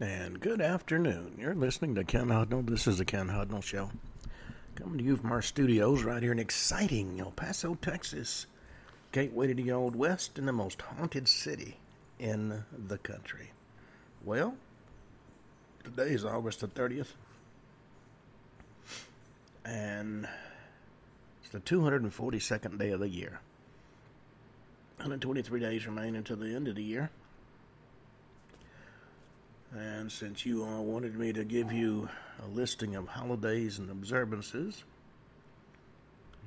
And good afternoon. You're listening to Ken Hudnall. This is the Ken Hudnall Show. Coming to you from our studios right here in exciting El Paso, Texas. Gateway to the Old West and the most haunted city in the country. Well, today is August the 30th. And it's the 242nd day of the year. 123 days remain until the end of the year. And since you all wanted me to give you a listing of holidays and observances,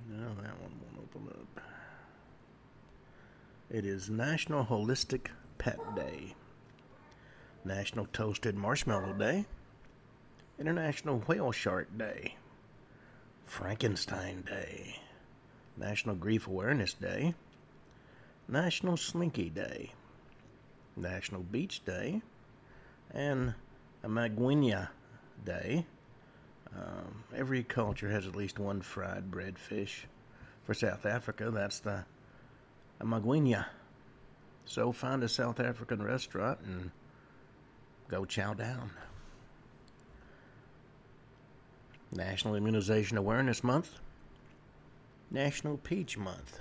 no, that one won't open up. It is National Holistic Pet Day, National Toasted Marshmallow Day, International Whale Shark Day, Frankenstein Day, National Grief Awareness Day, National Slinky Day, National Beach Day, and a Magwinya Day. Um, every culture has at least one fried bread fish. For South Africa, that's the Magwinya. So find a South African restaurant and go chow down. National Immunization Awareness Month, National Peach Month,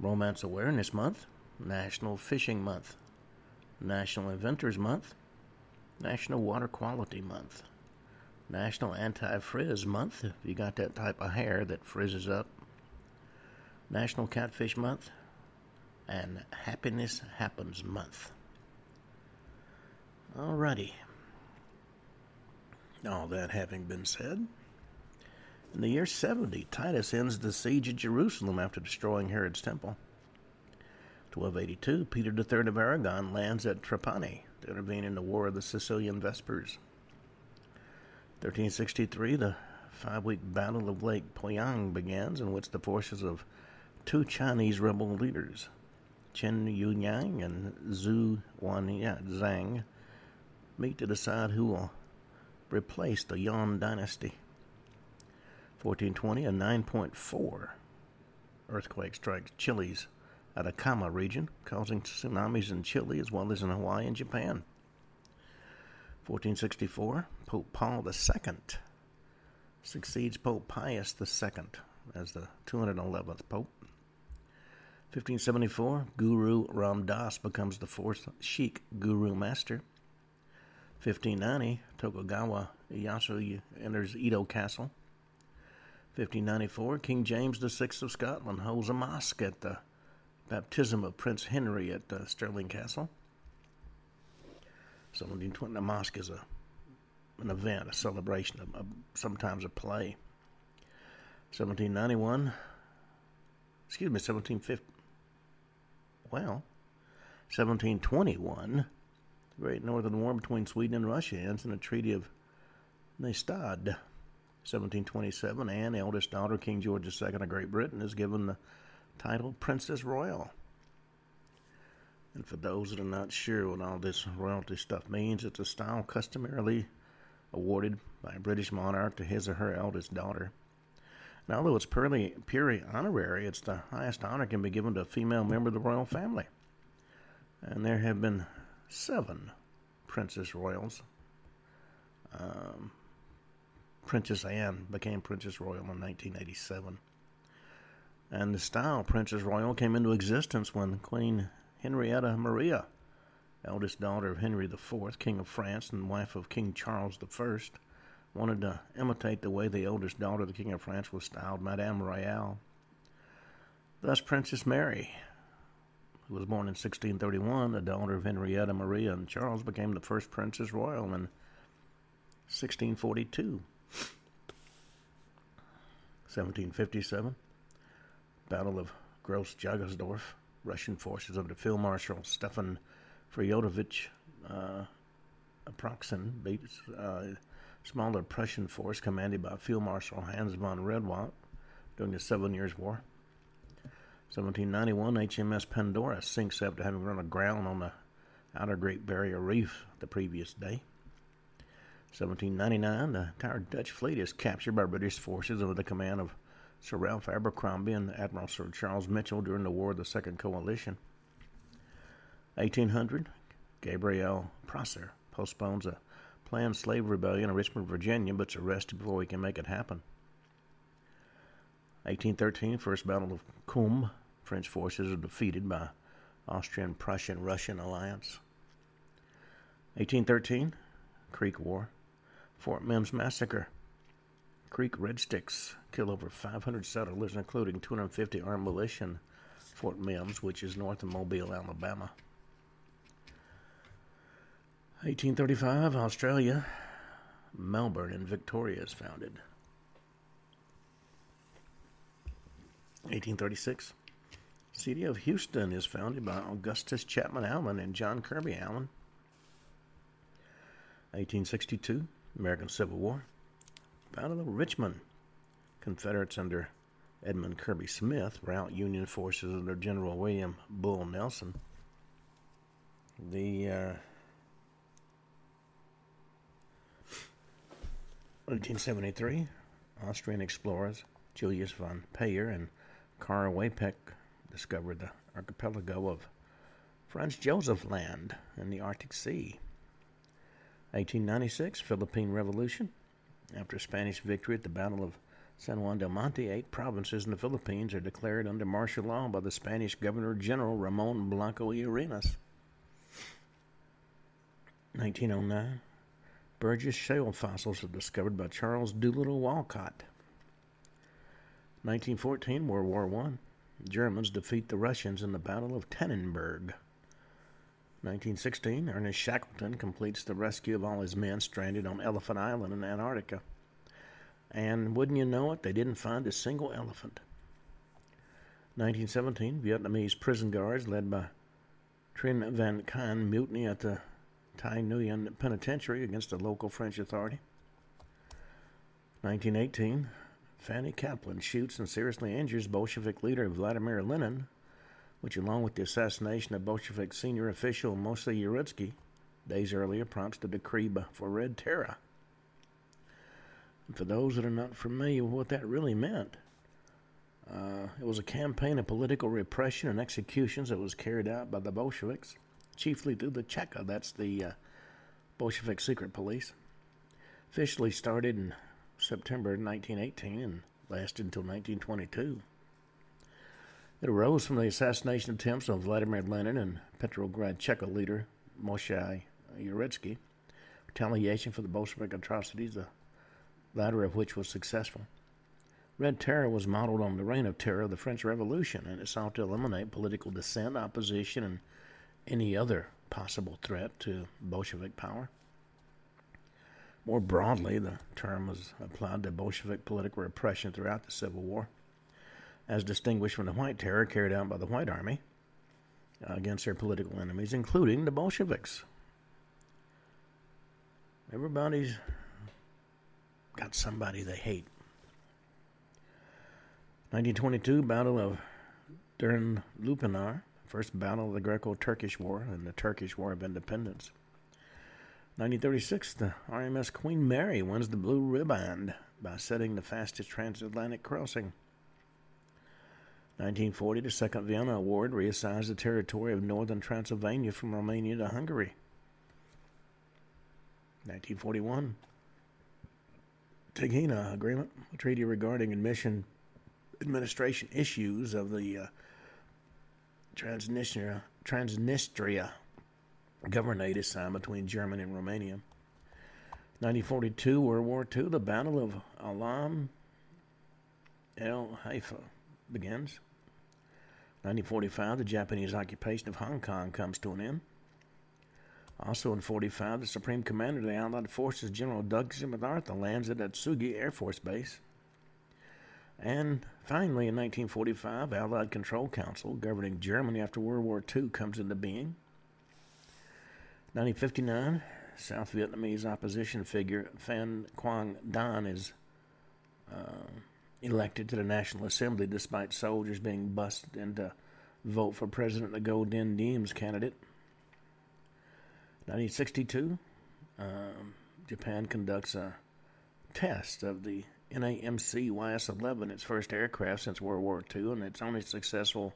Romance Awareness Month, National Fishing Month, National Inventors Month, National Water Quality Month, National Anti Frizz Month, if you got that type of hair that frizzes up, National Catfish Month, and Happiness Happens Month. Alrighty. All that having been said, in the year 70, Titus ends the siege of Jerusalem after destroying Herod's temple. 1282, Peter III of Aragon lands at Trapani to intervene in the War of the Sicilian Vespers. 1363, the five week Battle of Lake Poyang begins, in which the forces of two Chinese rebel leaders, Chen Yunyang and Zhu Wanzang, meet to decide who will replace the Yuan dynasty. 1420, a 9.4 earthquake strikes Chile's Atacama region, causing tsunamis in Chile as well as in Hawaii and Japan. 1464, Pope Paul II succeeds Pope Pius II as the 211th Pope. 1574, Guru Ram Das becomes the fourth Sikh Guru Master. 1590, Tokugawa Ieyasu enters Edo Castle. 1594, King James VI of Scotland holds a masque at the baptism of Prince Henry at uh, Stirling Castle. 1720, the masque is a an event, a celebration, a, a, sometimes a play. 1791, excuse me, 1750, well, 1721, the Great Northern War between Sweden and Russia ends in a Treaty of Nystad. 1727, Anne, eldest daughter King George II of Great Britain, is given the title Princess Royal. And for those that are not sure what all this royalty stuff means, it's a style customarily awarded by a British monarch to his or her eldest daughter. And although it's purely, purely honorary, it's the highest honor can be given to a female member of the royal family. And there have been seven Princess Royals. Um, Princess Anne became Princess Royal in 1987 and the style Princess Royal came into existence when Queen Henrietta Maria, eldest daughter of Henry IV, King of France and wife of King Charles I, wanted to imitate the way the eldest daughter of the King of France was styled Madame Royale. Thus, Princess Mary, who was born in 1631, the daughter of Henrietta Maria and Charles, became the first Princess Royal in 1642. 1757, Battle of Gross Jagersdorf, Russian forces under Field Marshal Stefan Fyodorevich uh, Apraksin beat uh, smaller Prussian force commanded by Field Marshal Hans von Rauwald during the Seven Years' War. 1791, HMS Pandora sinks after having run aground on the outer Great Barrier Reef the previous day. 1799, the entire Dutch fleet is captured by British forces under the command of Sir Ralph Abercrombie and Admiral Sir Charles Mitchell during the War of the Second Coalition. 1800, Gabriel Prosser postpones a planned slave rebellion in Richmond, Virginia, but is arrested before he can make it happen. 1813, First Battle of Culm. French forces are defeated by Austrian Prussian Russian alliance. 1813, Creek War. Fort Mims Massacre. Creek Red Sticks kill over 500 settlers, including 250 armed militia in Fort Mims, which is north of Mobile, Alabama. 1835, Australia. Melbourne and Victoria is founded. 1836, City of Houston is founded by Augustus Chapman Allen and John Kirby Allen. 1862, American Civil War. Battle of Richmond. Confederates under Edmund Kirby Smith rout Union forces under General William Bull Nelson. The uh, 1873, Austrian explorers Julius von Payer and Karl Wapek discovered the archipelago of Franz Josef Land in the Arctic Sea. 1896, Philippine Revolution. After Spanish victory at the Battle of San Juan del Monte, eight provinces in the Philippines are declared under martial law by the Spanish Governor General Ramon Blanco y Arenas. 1909, Burgess shale fossils are discovered by Charles Doolittle Walcott. 1914, World War I. Germans defeat the Russians in the Battle of Tannenberg. 1916, Ernest Shackleton completes the rescue of all his men stranded on Elephant Island in Antarctica. And wouldn't you know it, they didn't find a single elephant. 1917, Vietnamese prison guards led by Trinh Van Khan mutiny at the Thai Nguyen Penitentiary against a local French authority. 1918, Fanny Kaplan shoots and seriously injures Bolshevik leader Vladimir Lenin, which, along with the assassination of Bolshevik senior official Moshe Yuritsky days earlier, prompts the decree for Red Terror. For those that are not familiar with what that really meant, uh, it was a campaign of political repression and executions that was carried out by the Bolsheviks, chiefly through the Cheka, that's the uh, Bolshevik secret police. Officially started in September 1918 and lasted until 1922. It arose from the assassination attempts on Vladimir Lenin and Petrograd Cheka leader Moshe Yuritsky, retaliation for the Bolshevik atrocities, the latter of which was successful. Red Terror was modeled on the Reign of Terror of the French Revolution, and it sought to eliminate political dissent, opposition, and any other possible threat to Bolshevik power. More broadly, the term was applied to Bolshevik political repression throughout the Civil War, as distinguished from the White Terror carried out by the White Army against their political enemies, including the Bolsheviks. Everybody's got somebody they hate. 1922 Battle of Dern Lupinar, first battle of the Greco-Turkish War and the Turkish War of Independence. 1936, the RMS Queen Mary wins the Blue Riband by setting the fastest transatlantic crossing. 1940, the Second Vienna Award reassigns the territory of northern Transylvania from Romania to Hungary. 1941, Tighina Agreement, a treaty regarding admission administration issues of the uh, Transnistria, Transnistria governorate assigned between Germany and Romania. 1942, World War II, the Battle of Alam el Halfa begins. 1945, the Japanese occupation of Hong Kong comes to an end. Also in 45, the Supreme Commander of the Allied Forces, General Douglas MacArthur, lands at Atsugi Air Force Base. And finally, in 1945, Allied Control Council, governing Germany after World War II, comes into being. 1959, South Vietnamese opposition figure Phan Quang Don is uh, elected to the National Assembly despite soldiers being busted in to vote for President Ngo Dinh Diem's candidate. 1962, um, Japan conducts a test of the NAMC YS-11, its first aircraft since World War II, and its only successful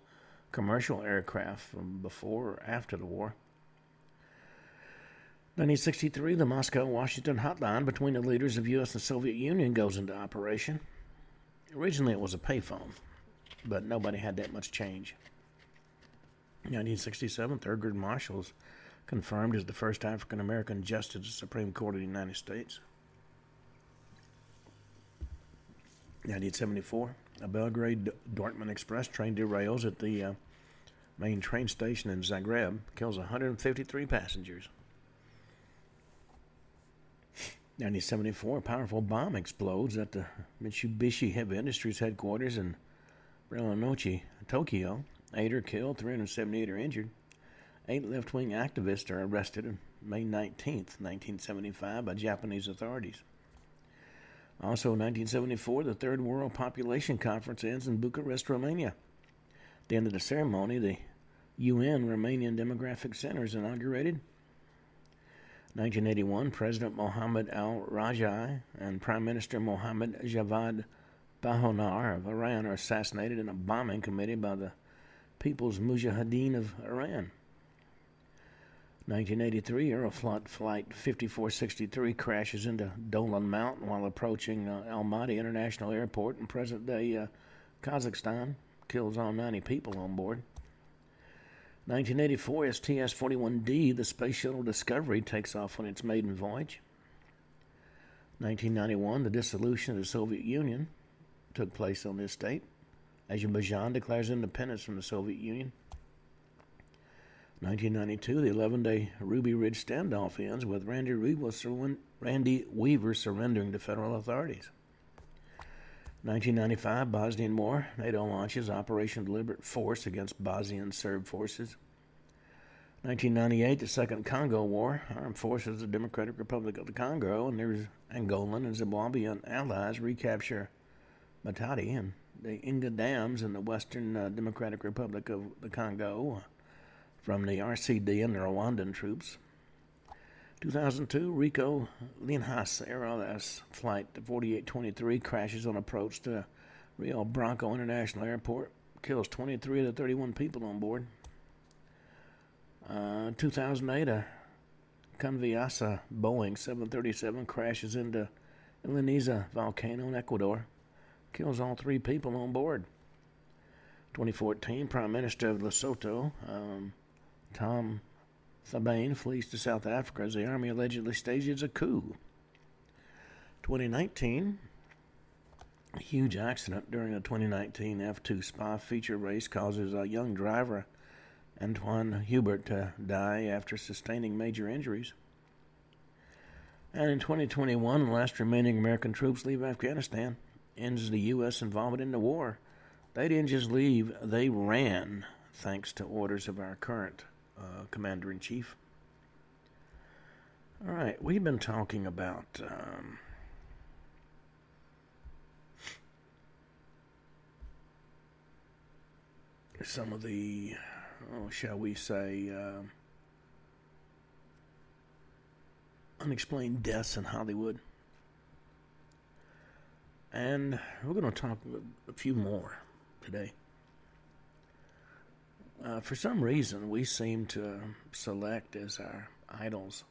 commercial aircraft from before or after the war. 1963, the Moscow Washington hotline between the leaders of U.S. and Soviet Union goes into operation. Originally, it was a payphone, but nobody had that much change. In 1967, Thurgood Marshall was confirmed as the first African American justice of the Supreme Court of the United States. 1974, a Belgrade Dortmund Express train derails at the uh, main train station in Zagreb, kills 153 passengers. 1974, a powerful bomb explodes at the Mitsubishi Heavy Industries headquarters in Marunouchi, Tokyo. Eight are killed, 378 are injured. Eight left wing activists are arrested on May 19, 1975, by Japanese authorities. Also, 1974, the Third World Population Conference ends in Bucharest, Romania. At the end of the ceremony, the UN Romanian Demographic Center is inaugurated. 1981, President Mohammed al Rajai and Prime Minister Mohammed Javad Bahonar of Iran are assassinated in a bombing committed by the People's Mujahideen of Iran. 1983, Aeroflot Flight 5463 crashes into Dolan Mountain while approaching uh, Almaty International Airport in present day uh, Kazakhstan. Kills all 90 people on board. 1984, STS 41D, the Space Shuttle Discovery, takes off on its maiden voyage. 1991, the dissolution of the Soviet Union took place on this date. Azerbaijan declares independence from the Soviet Union. 1992, the 11 day Ruby Ridge standoff ends with Randy Weaver, surrendering to federal authorities. 1995, Bosnian War. NATO launches Operation Deliberate Force against Bosnian Serb forces. 1998, the Second Congo War. Armed forces of the Democratic Republic of the Congo and their Angolan and Zimbabwean allies recapture Matadi and the Inga Dams in the Western uh, Democratic Republic of the Congo from the RCD and the Rwandan troops. 2002, Rico Linhas Airlines Flight 4823 crashes on approach to Rio Branco International Airport, kills 23 of the 31 people on board. Uh, 2008, a Conviasa Boeing 737 crashes into Iliniza volcano in Ecuador, kills all three people on board. 2014, Prime Minister of Lesotho, um, Tom Thabane flees to South Africa as the army allegedly stages a coup. 2019, a huge accident during a 2019 F2 Spa feature race causes a young driver, Antoine Hubert, to die after sustaining major injuries. And in 2021, the last remaining American troops leave Afghanistan. Ends the U.S. involvement in the war. They didn't just leave, they ran, thanks to orders of our current uh, Commander in Chief. All right, we've been talking about um, some of the, oh, shall we say, uh, unexplained deaths in Hollywood. And we're going to talk a few more today. Uh, for some reason, we seem to select as our idols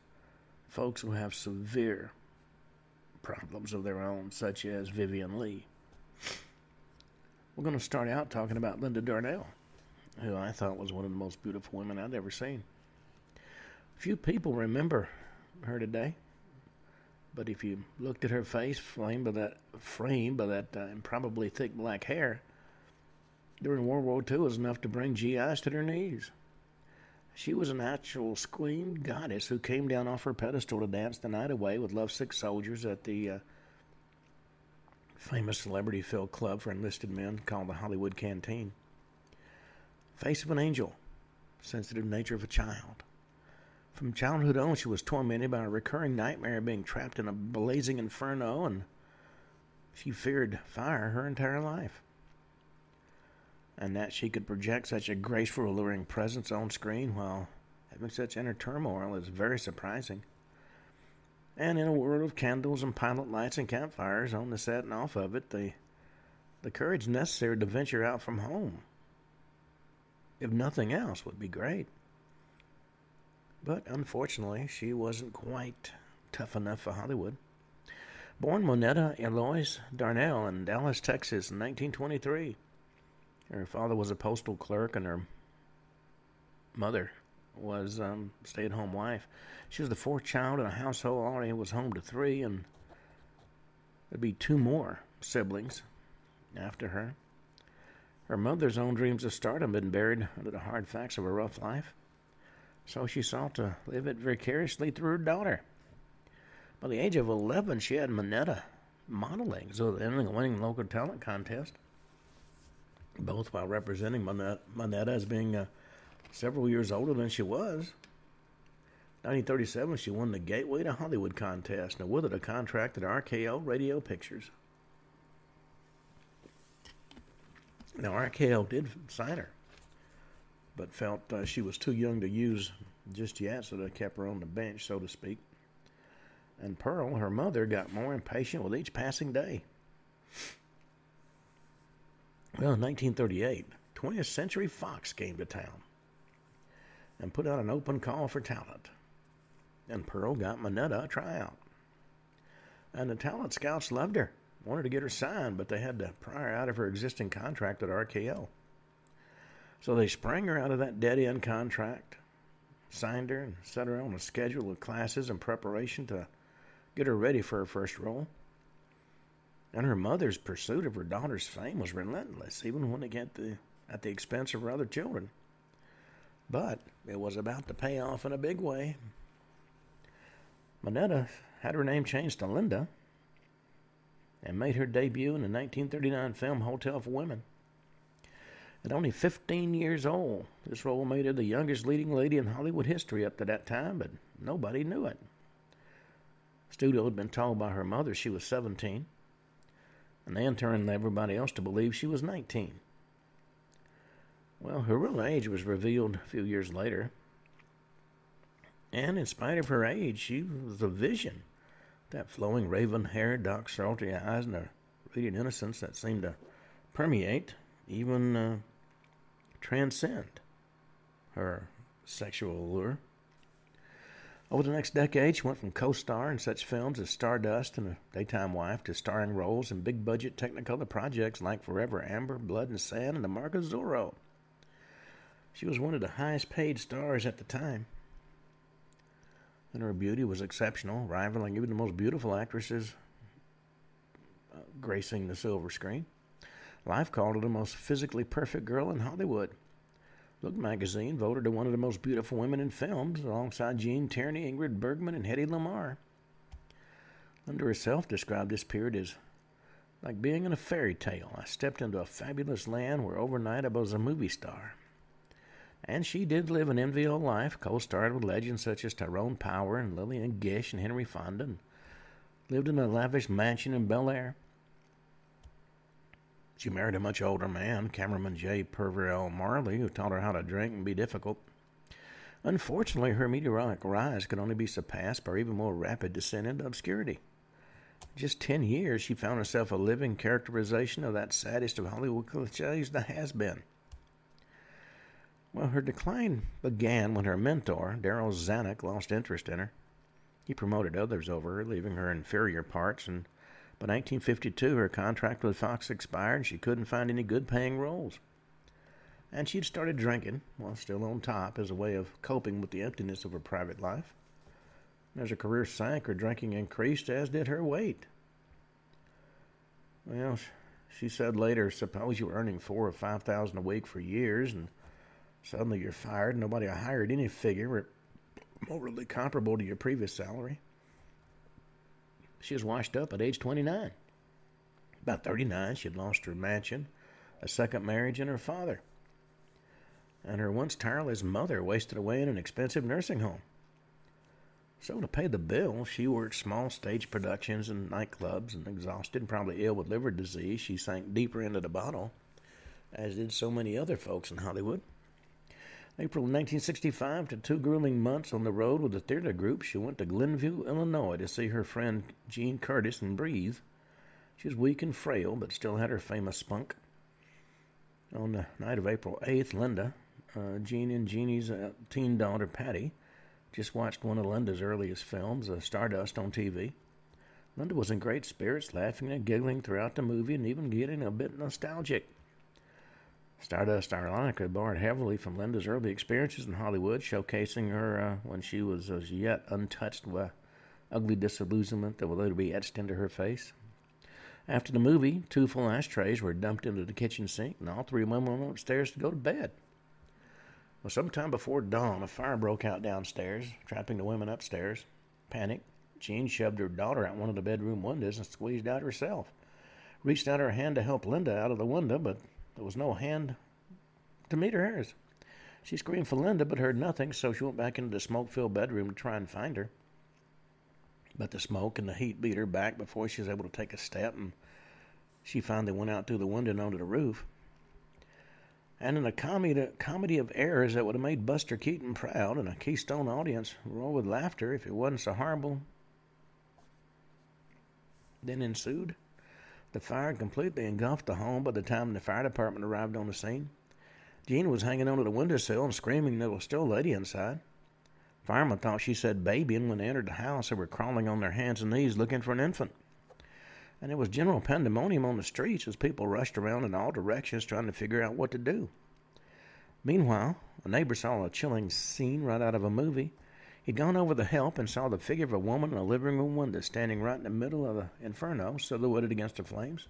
folks who have severe problems of their own, such as Vivien Leigh. We're going to start out talking about Linda Darnell, who I thought was one of the most beautiful women I'd ever seen. Few people remember her today, but if you looked at her face, framed by that, framed by that uh, improbably thick black hair, during World War II was enough to bring GIs to their knees. She was an actual queen goddess who came down off her pedestal to dance the night away with lovesick soldiers at the uh, famous celebrity filled club for enlisted men called the Hollywood Canteen. Face of an angel, sensitive nature of a child. From childhood on, she was tormented by a recurring nightmare of being trapped in a blazing inferno, and she feared fire her entire life and that she could project such a graceful, alluring presence on screen while having such inner turmoil is very surprising. And in a world of candles and pilot lights and campfires on the set and off of it, the the courage necessary to venture out from home, if nothing else, would be great. But unfortunately, she wasn't quite tough enough for Hollywood. Born Monetta Eloyse Darnell in Dallas, Texas in 1923. Her father was a postal clerk and her mother was um, stay-at-home wife. She was the fourth child in a household already was home to three, and there'd be two more siblings after her. Her mother's own dreams of stardom had been buried under the hard facts of a rough life, so she sought to live it vicariously through her daughter. By the age of 11, she had Monetta modeling, so ending winning local talent contest, both while representing Monetta as being uh, several years older than she was. 1937, she won the Gateway to Hollywood contest, and with it a contract at RKO Radio Pictures. Now, RKO did sign her, but felt uh, she was too young to use just yet, so they kept her on the bench, so to speak. And Pearl, her mother, got more impatient with each passing day. Well, in 1938, 20th Century Fox came to town and put out an open call for talent. And Pearl got Monetta a tryout. And the talent scouts loved her, wanted to get her signed, but they had to pry her out of her existing contract at RKO. So they sprang her out of that dead end contract, signed her, and set her on a schedule of classes in preparation to get her ready for her first role. And her mother's pursuit of her daughter's fame was relentless, even when it got the, at the expense of her other children. But it was about to pay off in a big way. Monetta had her name changed to Linda and made her debut in the 1939 film Hotel for Women. At only 15 years old, this role made her the youngest leading lady in Hollywood history up to that time, but nobody knew it. Studio had been told by her mother she was 17, and they in turn led everybody else to believe she was 19. Well, her real age was revealed a few years later. And in spite of her age, she was a vision. That flowing raven hair, dark salty eyes, and a radiant innocence that seemed to permeate, even uh, transcend her sexual allure. Over the next decade, she went from co star in such films as Stardust and A Daytime Wife to starring roles in big budget Technicolor projects like Forever Amber, Blood and Sand, and The Mark of Zorro. She was one of the highest paid stars at the time. And her beauty was exceptional, rivaling even the most beautiful actresses uh, gracing the silver screen. Life called her the most physically perfect girl in Hollywood. Look magazine voted her one of the most beautiful women in films, alongside Gene Tierney, Ingrid Bergman, and Hedy Lamarr. Linda herself described this period as like being in a fairy tale. I stepped into a fabulous land where overnight I was a movie star. And she did live an enviable life, co-starred with legends such as Tyrone Power and Lillian Gish and Henry Fonda, and lived in a lavish mansion in Bel Air. She married a much older man, cameraman J. Peverell Marley, who taught her how to drink and be difficult. Unfortunately, her meteoric rise could only be surpassed by even more rapid descent into obscurity. In just ten years, she found herself a living characterization of that saddest of Hollywood cliches, the has-been. Well, her decline began when her mentor, Darryl Zanuck, lost interest in her. He promoted others over her, leaving her inferior parts, and by 1952 her contract with Fox expired and she couldn't find any good paying roles. And she'd started drinking, while still on top, as a way of coping with the emptiness of her private life. As her career sank, her drinking increased, as did her weight. Well, she said later, suppose you were earning four or five thousand a week for years and Suddenly you're fired. Nobody hired any figure remotely comparable to your previous salary. She was washed up at age 29. About 39, she had lost her mansion, a second marriage, and her father. And her once tireless mother wasted away in an expensive nursing home. So, to pay the bill, she worked small stage productions and nightclubs, and exhausted and probably ill with liver disease, she sank deeper into the bottle, as did so many other folks in Hollywood. April 1965, to two grueling months on the road with the theater group, she went to Glenview, Illinois to see her friend Jean Curtis and breathe. She was weak and frail, but still had her famous spunk. On the night of April 8th, Linda, uh, Jean and Jeannie's uh, teen daughter Patty, Just watched one of Linda's earliest films, uh, Stardust, on TV. Linda was in great spirits, laughing and giggling throughout the movie and even getting a bit nostalgic. Stardust ironically borrowed heavily from Linda's early experiences in Hollywood, showcasing her uh, when she was as yet untouched by ugly disillusionment that would later be etched into her face. After the movie, two full ashtrays were dumped into the kitchen sink, and all three women went upstairs to go to bed. Well, sometime before dawn, a fire broke out downstairs, trapping the women upstairs. Panicked, Jean shoved her daughter out one of the bedroom windows and squeezed out herself. Reached out her hand to help Linda out of the window, but there was no hand to meet her hers. She screamed for Linda, but heard nothing, so she went back into the smoke filled bedroom to try and find her. But the smoke and the heat beat her back before she was able to take a step, and she finally went out through the window and onto the roof. And in a comedy, comedy of errors that would have made Buster Keaton proud and a Keystone audience roar with laughter if it wasn't so horrible, then ensued. The fire completely engulfed the home by the time the fire department arrived on the scene. Jean was hanging onto the windowsill and screaming that there was still a lady inside. Firemen thought she said baby, and when they entered the house, they were crawling on their hands and knees looking for an infant. And there was general pandemonium on the streets as people rushed around in all directions trying to figure out what to do. Meanwhile, a neighbor saw a chilling scene right out of a movie. He'd gone over to help and saw the figure of a woman in a living room window standing right in the middle of the inferno, silhouetted against the flames.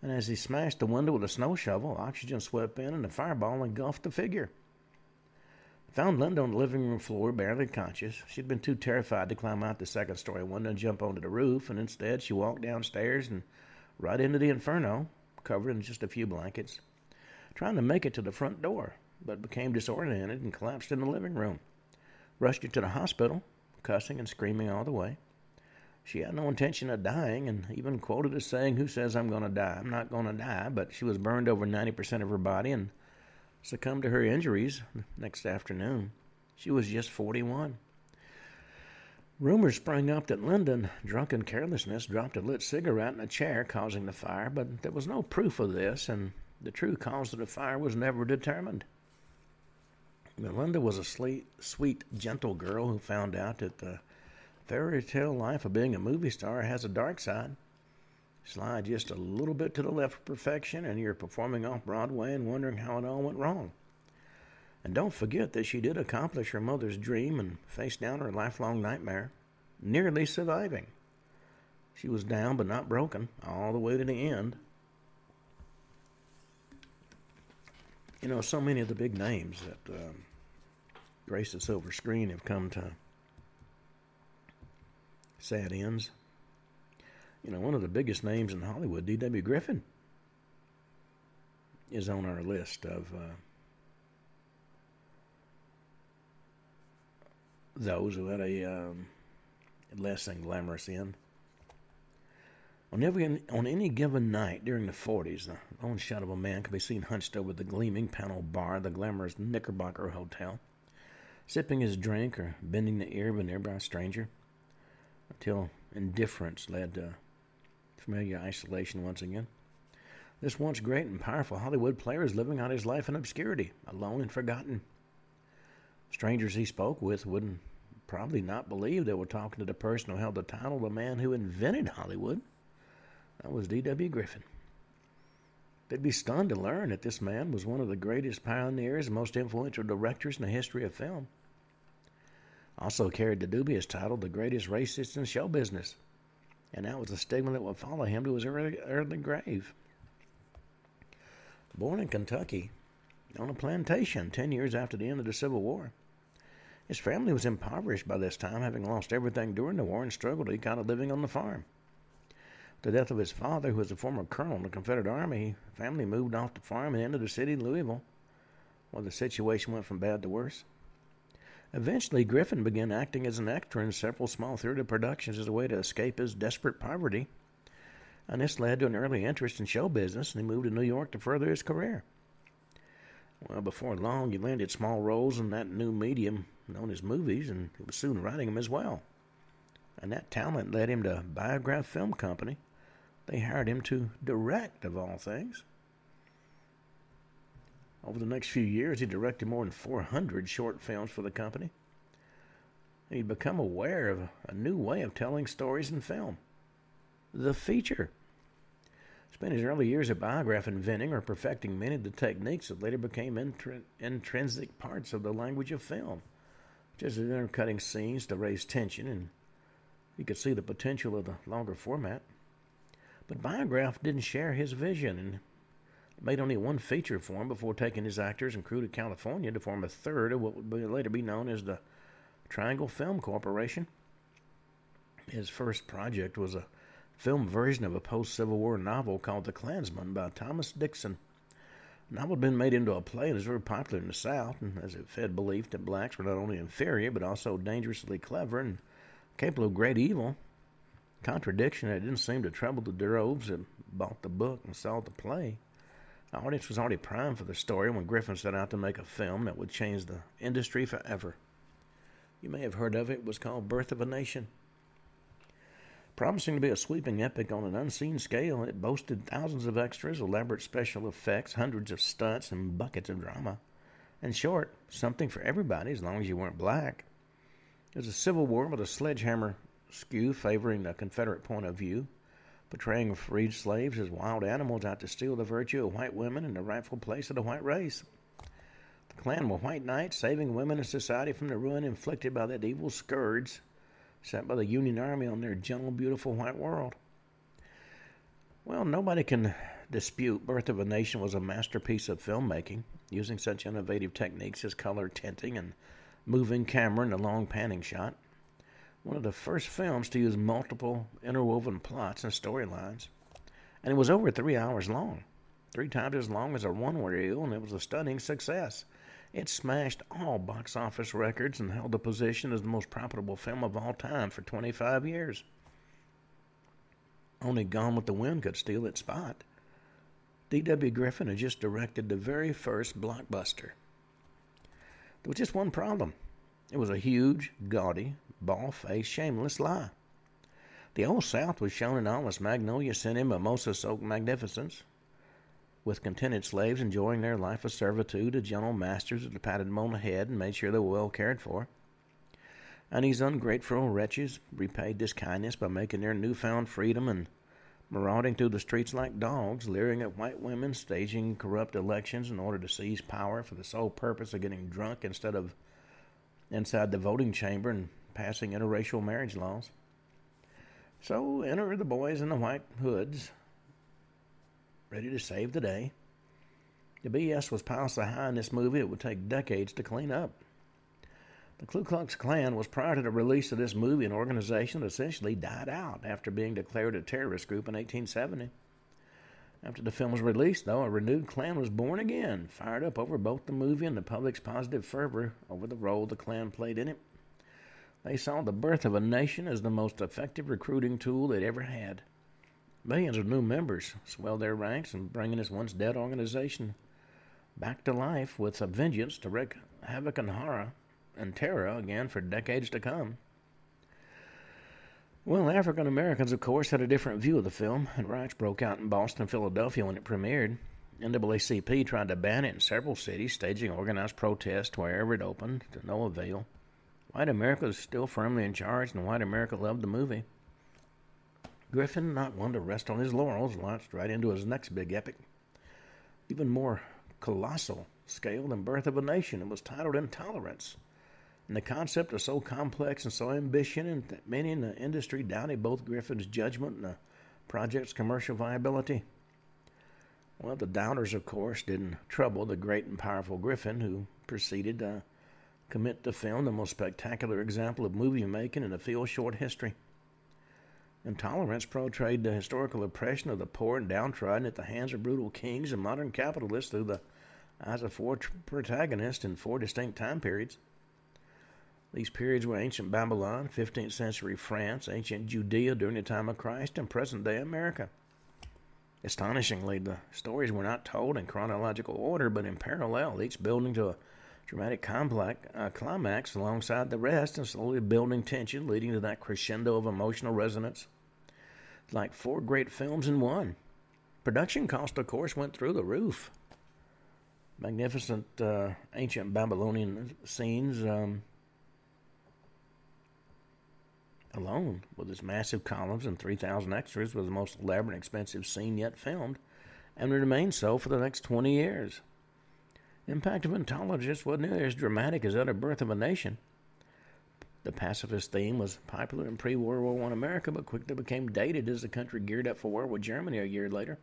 And as he smashed the window with a snow shovel, oxygen swept in and the fireball engulfed the figure. Found Linda on the living room floor, barely conscious. She'd been too terrified to climb out the second story window and jump onto the roof, and instead she walked downstairs and right into the inferno, covered in just a few blankets, trying to make it to the front door, but became disoriented and collapsed in the living room. Rushed her to the hospital, cussing and screaming all the way. She had no intention of dying, and even quoted as saying, Who says I'm going to die? I'm not going to die, but she was burned over 90% of her body and succumbed to her injuries next afternoon. She was just 41. Rumors sprang up that Linda, drunken carelessness, dropped a lit cigarette in a chair, causing the fire, but there was no proof of this, and the true cause of the fire was never determined. Linda was a sweet, sweet, gentle girl who found out that the fairy tale life of being a movie star has a dark side. Slide just a little bit to the left of perfection, and you're performing off Broadway and wondering how it all went wrong. And don't forget that she did accomplish her mother's dream and face down her lifelong nightmare, nearly surviving. She was down but not broken, all the way to the end. You know, so many of the big names that um, grace the silver screen have come to sad ends you know, one of the biggest names in Hollywood, D.W. Griffin, is on our list of uh, those who had a um, less than glamorous end. On, every, on any given night during the 40s, the lone shadow of a man could be seen hunched over the gleaming panel bar the glamorous Knickerbocker Hotel, sipping his drink or bending the ear of a nearby stranger, until indifference led to familiar isolation once again. This once great and powerful Hollywood player is living out his life in obscurity, alone and forgotten. Strangers he spoke with wouldn't probably not believe they were talking to the person who held the title of the man who invented Hollywood. That was D.W. Griffin. They'd be stunned to learn that this man was one of the greatest pioneers and most influential directors in the history of film. Also carried the dubious title, the greatest racist in show business and that was the stigma that would follow him to his early, early grave. Born in Kentucky, on a plantation 10 years after the end of the Civil War. His family was impoverished by this time, having lost everything during the war and struggled to eke out a living on the farm. The death of his father, who was a former colonel in the Confederate Army, family moved off the farm and into the city of Louisville, where the situation went from bad to worse. Eventually, Griffin began acting as an actor in several small theater productions as a way to escape his desperate poverty. And this led to an early interest in show business, and he moved to New York to further his career. Well, before long, he landed small roles in that new medium known as movies, and he was soon writing them as well. And that talent led him to Biograph Film Company. They hired him to direct, of all things. Over the next few years, he directed more than 400 short films for the company. he'd become aware of a new way of telling stories in film the feature. Spent his early years at Biograph inventing or perfecting many of the techniques that later became intr- intrinsic parts of the language of film, just as intercutting scenes to raise tension, and you could see the potential of the longer format. But Biograph didn't share his vision and made only one feature for him before taking his actors and crew to California to form a third of what would later be known as the Triangle Film Corporation. His first project was a film version of a post Civil War novel called The Clansman by Thomas Dixon. The novel had been made into a play and was very popular in the South, and as it fed belief that blacks were not only inferior but also dangerously clever and capable of great evil. Contradiction that didn't seem to trouble the droves that bought the book and saw the play. The audience was already primed for the story when Griffin set out to make a film that would change the industry forever. You may have heard of it. It was called Birth of a Nation. Promising to be a sweeping epic on an unseen scale, it boasted thousands of extras, elaborate special effects, hundreds of stunts, and buckets of drama. In short, something for everybody as long as you weren't black. It was a civil war with a sledgehammer skew favoring the Confederate point of view, portraying freed slaves as wild animals out to steal the virtue of white women and the rightful place of the white race. The Klan were white knights saving women and society from the ruin inflicted by that evil scourge set by the Union Army on their gentle, beautiful white world. Well, nobody can dispute Birth of a Nation was a masterpiece of filmmaking, using such innovative techniques as color tinting and moving camera and a long panning shot. One of the first films to use multiple interwoven plots and storylines. And it was over three hours long, three times as long as a one reel, and it was a stunning success. It smashed all box office records and held the position as the most profitable film of all time for 25 years. Only Gone with the Wind could steal its spot. D.W. Griffin had just directed the very first blockbuster. There was just one problem. It was a huge, gaudy, bald faced, shameless lie. The Old South was shown in all its magnolia scented mimosa soaked magnificence, with contented slaves enjoying their life of servitude to gentle masters that patted them on the head and made sure they were well cared for. And these ungrateful wretches repaid this kindness by making their newfound freedom and marauding through the streets like dogs, leering at white women, staging corrupt elections in order to seize power for the sole purpose of getting drunk instead of inside the voting chamber and passing interracial marriage laws. So enter the boys in the white hoods, ready to save the day. The BS was piled so high in this movie it would take decades to clean up. The Ku Klux Klan was prior to the release of this movie an organization that essentially died out after being declared a terrorist group in 1870. After the film was released, though, a renewed Klan was born again, fired up over both the movie and the public's positive fervor over the role the Klan played in it. They saw the birth of a nation as the most effective recruiting tool they'd ever had. Millions of new members swelled their ranks and bringing this once dead organization back to life with a vengeance to wreak havoc and horror and terror again for decades to come. Well, African Americans, of course, had a different view of the film, and riots broke out in Boston and Philadelphia when it premiered. NAACP tried to ban it in several cities, staging organized protests wherever it opened, to no avail. White America was still firmly in charge, and white America loved the movie. Griffin, not one to rest on his laurels, launched right into his next big epic. Even more colossal scale than Birth of a Nation, it was titled Intolerance. And the concept is so complex and so ambitious that many in the industry doubted both Griffin's judgment and the project's commercial viability. Well, the doubters, of course, didn't trouble the great and powerful Griffin, who proceeded to uh, commit to film the most spectacular example of movie making in the field's short history. Intolerance portrayed the historical oppression of the poor and downtrodden at the hands of brutal kings and modern capitalists through the eyes of four protagonists in four distinct time periods. These periods were ancient Babylon, 15th century France, ancient Judea during the time of Christ, and present day America. Astonishingly, the stories were not told in chronological order, but in parallel, each building to a dramatic complex, uh, climax alongside the rest, and slowly building tension, leading to that crescendo of emotional resonance like four great films in one. Production cost, of course, went through the roof. Magnificent uh, ancient Babylonian scenes, um, alone, with its massive columns and 3,000 extras, was the most elaborate and expensive scene yet filmed, and remained so for the next 20 years. Impact of Intolerance wasn't nearly as dramatic as that of Birth of a Nation. The pacifist theme was popular in pre World War I America, but quickly became dated as the country geared up for war with Germany a year later.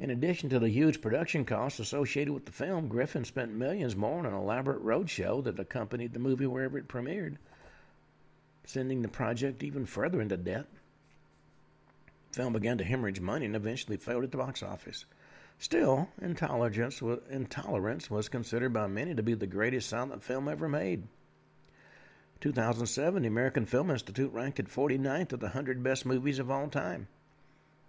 In addition to the huge production costs associated with the film, Griffith spent millions more on an elaborate roadshow that accompanied the movie wherever it premiered, sending the project even further into debt. The film began to hemorrhage money and eventually failed at the box office. Still, Intolerance was, Intolerance was considered by many to be the greatest silent film ever made. 2007, the American Film Institute ranked it 49th of the 100 best movies of all time.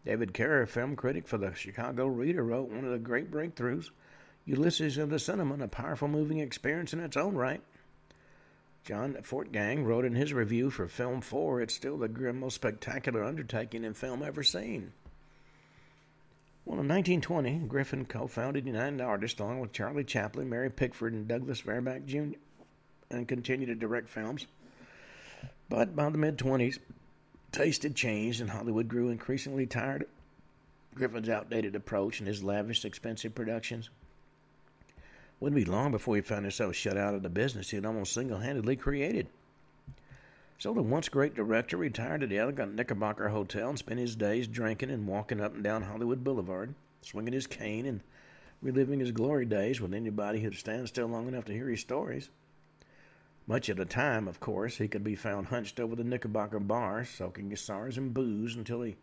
David Kehr, film critic for the Chicago Reader, wrote one of the great breakthroughs Ulysses of the Cinema, a powerful moving experience in its own right. John Fortgang wrote in his review for Film 4 it's still the most spectacular undertaking in film ever seen. Well, in 1920, Griffith co founded United Artists along with Charlie Chaplin, Mary Pickford, and Douglas Fairbanks Jr., and continued to direct films. But by the mid 20s, taste had changed, and Hollywood grew increasingly tired of Griffith's outdated approach and his lavish, expensive productions. Wouldn't be long before he found himself shut out of the business he had almost single handedly created. So the once great director retired to the elegant Knickerbocker Hotel and spent his days drinking and walking up and down Hollywood Boulevard, swinging his cane and reliving his glory days with anybody who'd stand still long enough to hear his stories. Much of the time, of course, he could be found hunched over the Knickerbocker bar, soaking his cigars in booze until he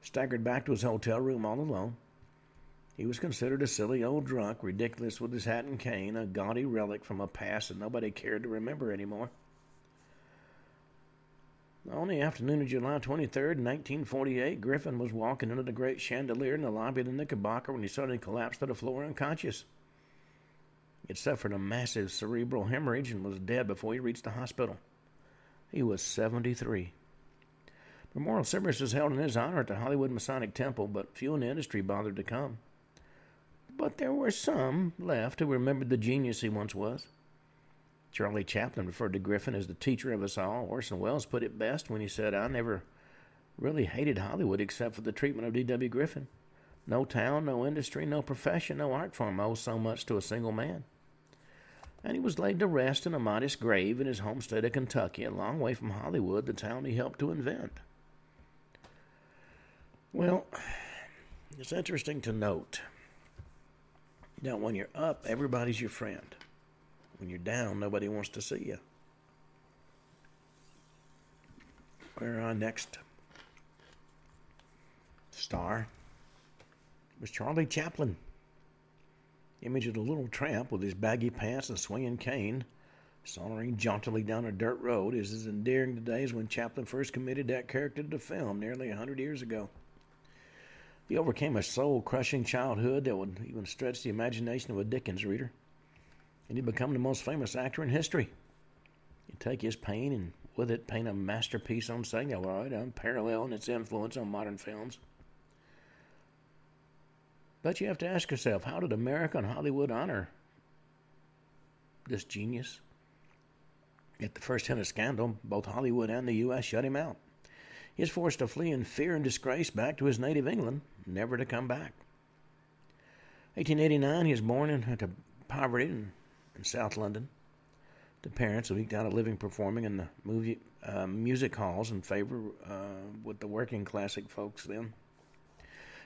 staggered back to his hotel room all alone. He was considered a silly old drunk, ridiculous with his hat and cane, a gaudy relic from a past that nobody cared to remember anymore. On the afternoon of July 23, 1948, Griffith was walking under the great chandelier in the lobby of the Knickerbocker when he suddenly collapsed to the floor unconscious. He had suffered a massive cerebral hemorrhage and was dead before he reached the hospital. He was 73. Memorial service was held in his honor at the Hollywood Masonic Temple, but few in the industry bothered to come. But there were some left who remembered the genius he once was. Charlie Chaplin referred to Griffith as the teacher of us all. Orson Welles put it best when he said, I never really hated Hollywood except for the treatment of D.W. Griffith. No town, no industry, no profession, no art form owes so much to a single man. And he was laid to rest in a modest grave in his home state of Kentucky, a long way from Hollywood, the town he helped to invent. Well, it's interesting to note that when you're up, everybody's your friend. When you're down, nobody wants to see you. Where our next star was Charlie Chaplin. Image of the little tramp with his baggy pants and swinging cane, sauntering jauntily down a dirt road, is as endearing today as when Chaplin first committed that character to film nearly a hundred years ago. He overcame a soul crushing childhood that would even stretch the imagination of a Dickens reader and he'd become the most famous actor in history. He'd take his pain and with it paint a masterpiece on celluloid, unparalleled in its influence on modern films. But you have to ask yourself, how did America and Hollywood honor this genius? At the first hint of scandal, both Hollywood and the U.S. shut him out. He was forced to flee in fear and disgrace back to his native England, never to come back. 1889, he is born into poverty and in South London. The parents who eked out a living performing in the movie uh, music halls in favor uh, with the working classic folks then.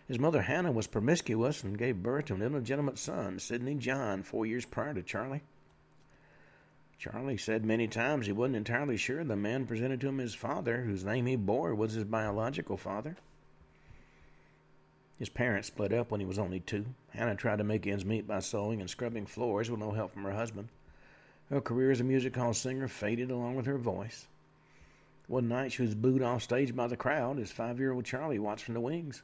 His mother Hannah was promiscuous and gave birth to an illegitimate son, Sidney John, four years prior to Charlie. Charlie said many times he wasn't entirely sure the man presented to him his father, whose name he bore, was his biological father. His parents split up when he was only two. Hannah tried to make ends meet by sewing and scrubbing floors with no help from her husband. Her career as a music hall singer faded along with her voice. One night she was booed off stage by the crowd as five year old Charlie watched from the wings.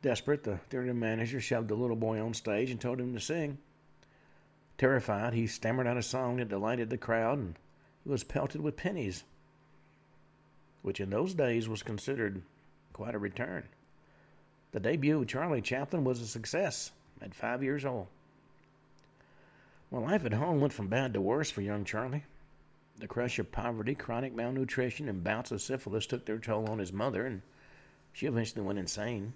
Desperate, the theater manager shoved the little boy on stage and told him to sing. Terrified, he stammered out a song that delighted the crowd and was pelted with pennies, which in those days was considered quite a return. The debut of Charlie Chaplin was a success at five years old. Well, life at home went from bad to worse for young Charlie. The crush of poverty, chronic malnutrition, and bouts of syphilis took their toll on his mother, and she eventually went insane.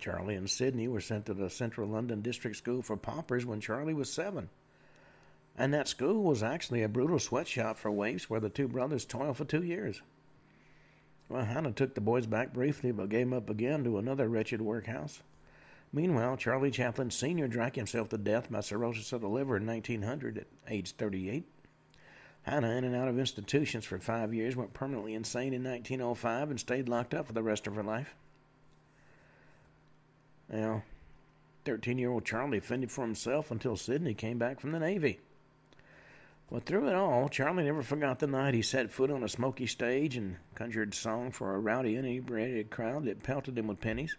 Charlie and Sidney were sent to the Central London District School for Paupers when Charlie was seven. And that school was actually a brutal sweatshop for waifs where the two brothers toiled for two years. Well, Hannah took the boys back briefly, but gave them up again to another wretched workhouse. Meanwhile, Charlie Chaplin Sr. drank himself to death by cirrhosis of the liver in 1900 at age 38. Hannah, in and out of institutions for five years, went permanently insane in 1905 and stayed locked up for the rest of her life. Now, 13 year old Charlie fended for himself until Sidney came back from the Navy. But through it all, Charlie never forgot the night he set foot on a smoky stage and conjured song for a rowdy, inebriated crowd that pelted him with pennies.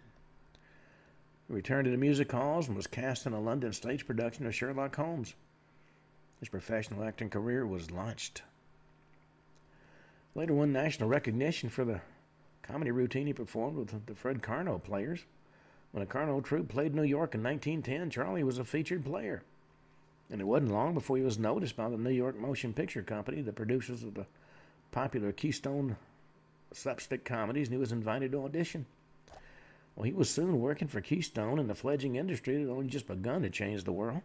He returned to the music halls and was cast in a London stage production of Sherlock Holmes. His professional acting career was launched. Later won national recognition for the comedy routine he performed with the Fred Karno players. When the Karno troupe played New York in 1910, Charlie was a featured player. And it wasn't long before he was noticed by the New York Motion Picture Company, the producers of the popular Keystone slapstick comedies, and he was invited to audition. Well, he was soon working for Keystone in the fledgling industry that had only just begun to change the world.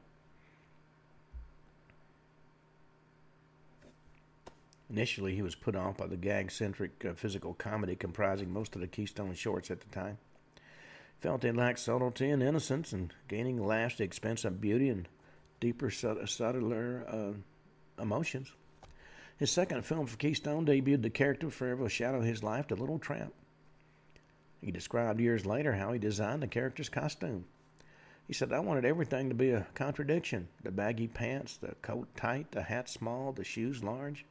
Initially, he was put off by the gag centric uh, physical comedy comprising most of the Keystone shorts at the time. Felt they lacked subtlety and innocence, and gaining laughs at the expense of beauty and deeper, subtler uh, emotions. His second film for Keystone debuted the character forever shadowed his life, The Little Tramp. He described years later how he designed the character's costume. He said, I wanted everything to be a contradiction the baggy pants, the coat tight, the hat small, the shoes large.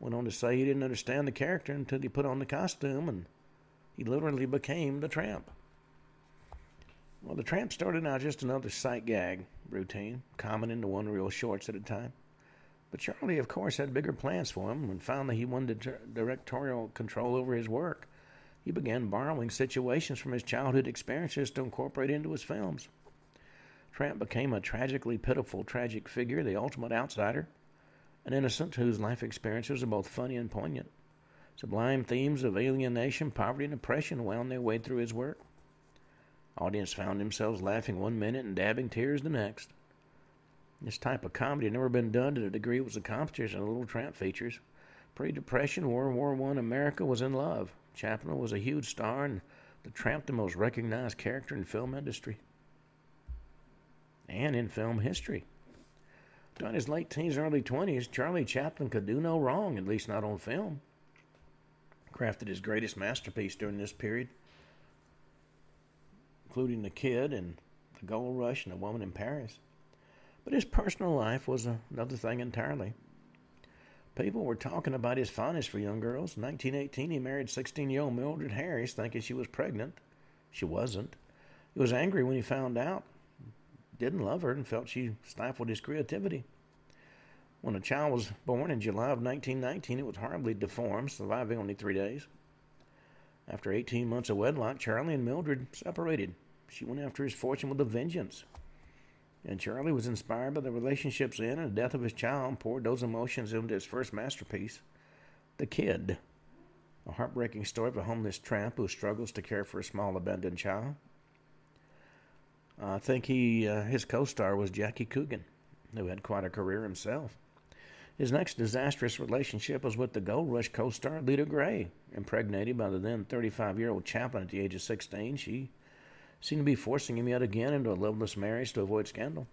Went on to say he didn't understand the character until he put on the costume, and he literally became the tramp. Well, the tramp started out just another sight gag routine, common in the one reel shorts at a time. But Charlie, of course, had bigger plans for him and found that he wanted directorial control over his work. He began borrowing situations from his childhood experiences to incorporate into his films. Tramp became a tragically pitiful, tragic figure, the ultimate outsider, an innocent whose life experiences are both funny and poignant. Sublime themes of alienation, poverty, and oppression wound their way through his work. Audience found themselves laughing one minute and dabbing tears the next. This type of comedy had never been done to the degree it was accomplished in the Little Tramp features. Pre-Depression, World War One America was in love. Chaplin was a huge star, and the Tramp the most recognized character in film industry and in film history. During his late teens and early 20s, Charlie Chaplin could do no wrong, at least not on film. Crafted his greatest masterpiece during this period including the kid and the gold rush and the woman in Paris. But his personal life was another thing entirely. People were talking about his fondness for young girls. In 1918, he married 16 year old Mildred Harris, thinking she was pregnant. She wasn't. He was angry when he found out, didn't love her, and felt she stifled his creativity. When a child was born in July of 1919, it was horribly deformed, surviving only three days. After 18 months of wedlock, Charlie and Mildred separated. She went after his fortune with a vengeance. And Charlie was inspired by the relationship's end and the death of his child and poured those emotions into his first masterpiece, The Kid, a heartbreaking story of a homeless tramp who struggles to care for a small abandoned child. I think he uh, his co-star was Jackie Coogan, who had quite a career himself. His next disastrous relationship was with the Gold Rush co-star Lita Grey. Impregnated by the then 35-year-old Chaplin at the age of 16, she seemed to be forcing him yet again into a loveless marriage to avoid scandal.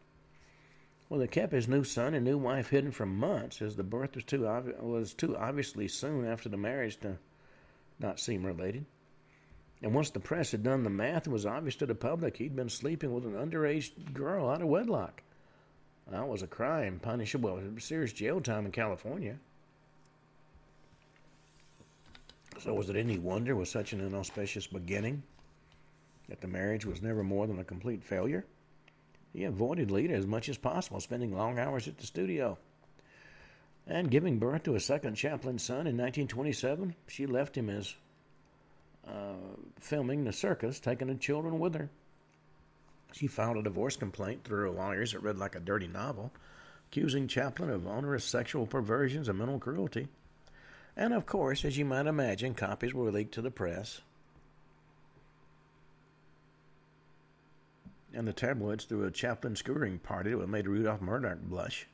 Well, they kept his new son and new wife hidden for months, as the birth was too obvi- was too obviously soon after the marriage to not seem related. And once the press had done the math, it was obvious to the public he'd been sleeping with an underage girl out of wedlock. That was a crime punishable with serious jail time in California. So was it any wonder with such an inauspicious beginning that the marriage was never more than a complete failure. He avoided Lita as much as possible, spending long hours at the studio. And giving birth to a second Chaplin son in 1927, she left him as uh, filming the circus, taking the children with her. She filed a divorce complaint through her lawyers. that read like a dirty novel. accusing Chaplin of onerous sexual perversions and mental cruelty. And of course, as you might imagine, copies were leaked to the press. And the tabloids threw a Chaplin skewering party that made Rudolph Murdoch blush.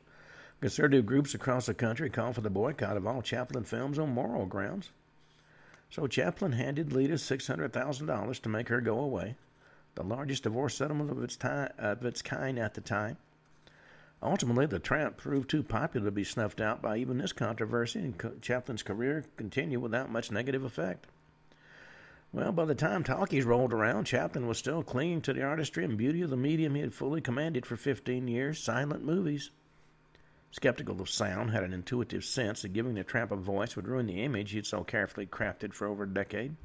Conservative groups across the country called for the boycott of all Chaplin films on moral grounds. So Chaplin handed Lita $600,000 to make her go away, the largest divorce settlement of its, time, of its kind at the time. Ultimately, the tramp proved too popular to be snuffed out by even this controversy, and Chaplin's career continued without much negative effect. Well, by the time talkies rolled around, Chaplin was still clinging to the artistry and beauty of the medium he had fully commanded for 15 years silent movies. Skeptical of sound, had an intuitive sense that giving the tramp a voice would ruin the image he'd so carefully crafted for over a decade.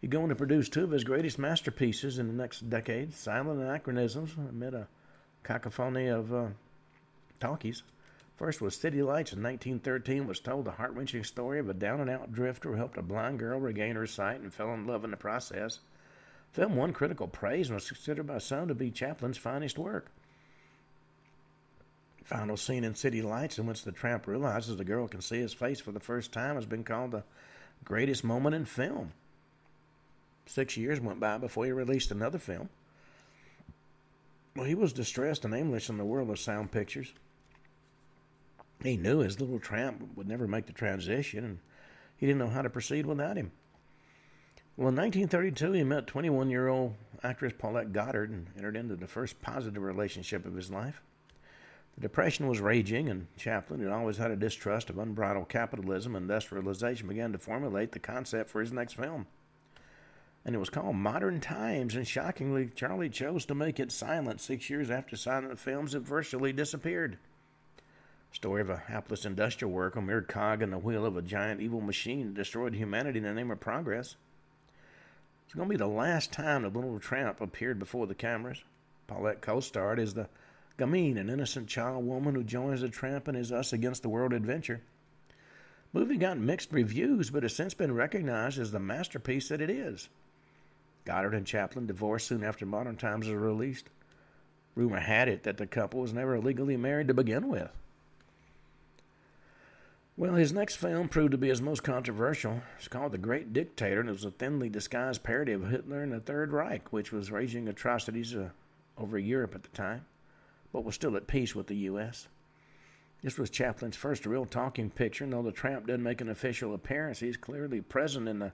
He'd go on to produce two of his greatest masterpieces in the next decade, Silent Anachronisms, amid a cacophony of uh, talkies. First was City Lights in 1913, which told the heart-wrenching story of a down-and-out drifter who helped a blind girl regain her sight and fell in love in the process. Film won critical praise and was considered by some to be Chaplin's finest work. Final scene in City Lights, in which the tramp realizes the girl can see his face for the first time, has been called the greatest moment in film. Six years went by before he released another film. Well, he was distressed and aimless in the world of sound pictures. He knew his little tramp would never make the transition, and he didn't know how to proceed without him. Well, in 1932, he met 21 year old actress Paulette Goddard and entered into the first positive relationship of his life. The Depression was raging, and Chaplin, who always had a distrust of unbridled capitalism and industrialization, began to formulate the concept for his next film. And it was called Modern Times, and shockingly, Charlie chose to make it silent six years after silent films had virtually disappeared. Story of a hapless industrial worker, a mere cog in the wheel of a giant evil machine that destroyed humanity in the name of progress. It's going to be the last time the little tramp appeared before the cameras. Paulette co-starred as the Gamine, an innocent child woman who joins the tramp in his us against the world adventure. Movie got mixed reviews, but has since been recognized as the masterpiece that it is. Goddard and Chaplin divorced soon after Modern Times was released. Rumor had it that the couple was never legally married to begin with. Well, his next film proved to be his most controversial. It's called The Great Dictator, and it was a thinly disguised parody of Hitler and the Third Reich, which was raging atrocities uh, over Europe at the time but was still at peace with the U.S. This was Chaplin's first real talking picture, and though the tramp didn't make an official appearance, he's clearly present in the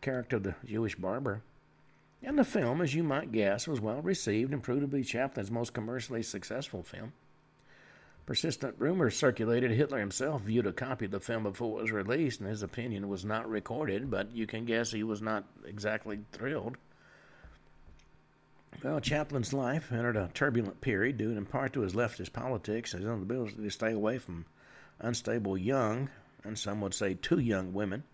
character of the Jewish barber. And the film, as you might guess, was well received and proved to be Chaplin's most commercially successful film. Persistent rumors circulated Hitler himself viewed a copy of the film before it was released, and his opinion was not recorded, but you can guess he was not exactly thrilled. Well, Chaplin's life entered a turbulent period due in part to his leftist politics and his inability to stay away from unstable young, and some would say too young women.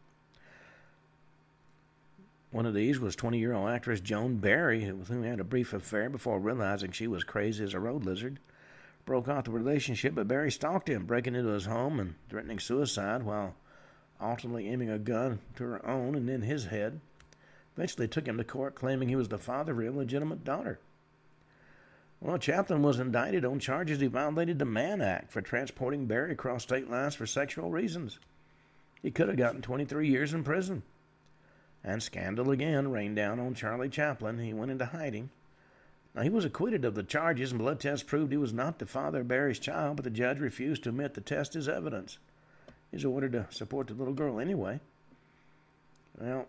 One of these was 20 year old actress Joan Barry, with whom he had a brief affair before realizing she was crazy as a road lizard. Broke off the relationship, but Barry stalked him, breaking into his home and threatening suicide while alternately aiming a gun to her own and then his head eventually took him to court claiming he was the father of her illegitimate daughter. Well, Chaplin was indicted on charges he violated the Mann Act for transporting Barry across state lines for sexual reasons. He could have gotten 23 years in prison. And scandal again rained down on Charlie Chaplin. He went into hiding. Now, he was acquitted of the charges, and blood tests proved he was not the father of Barry's child, but the judge refused to admit the test as evidence. He was ordered to support the little girl anyway. Well,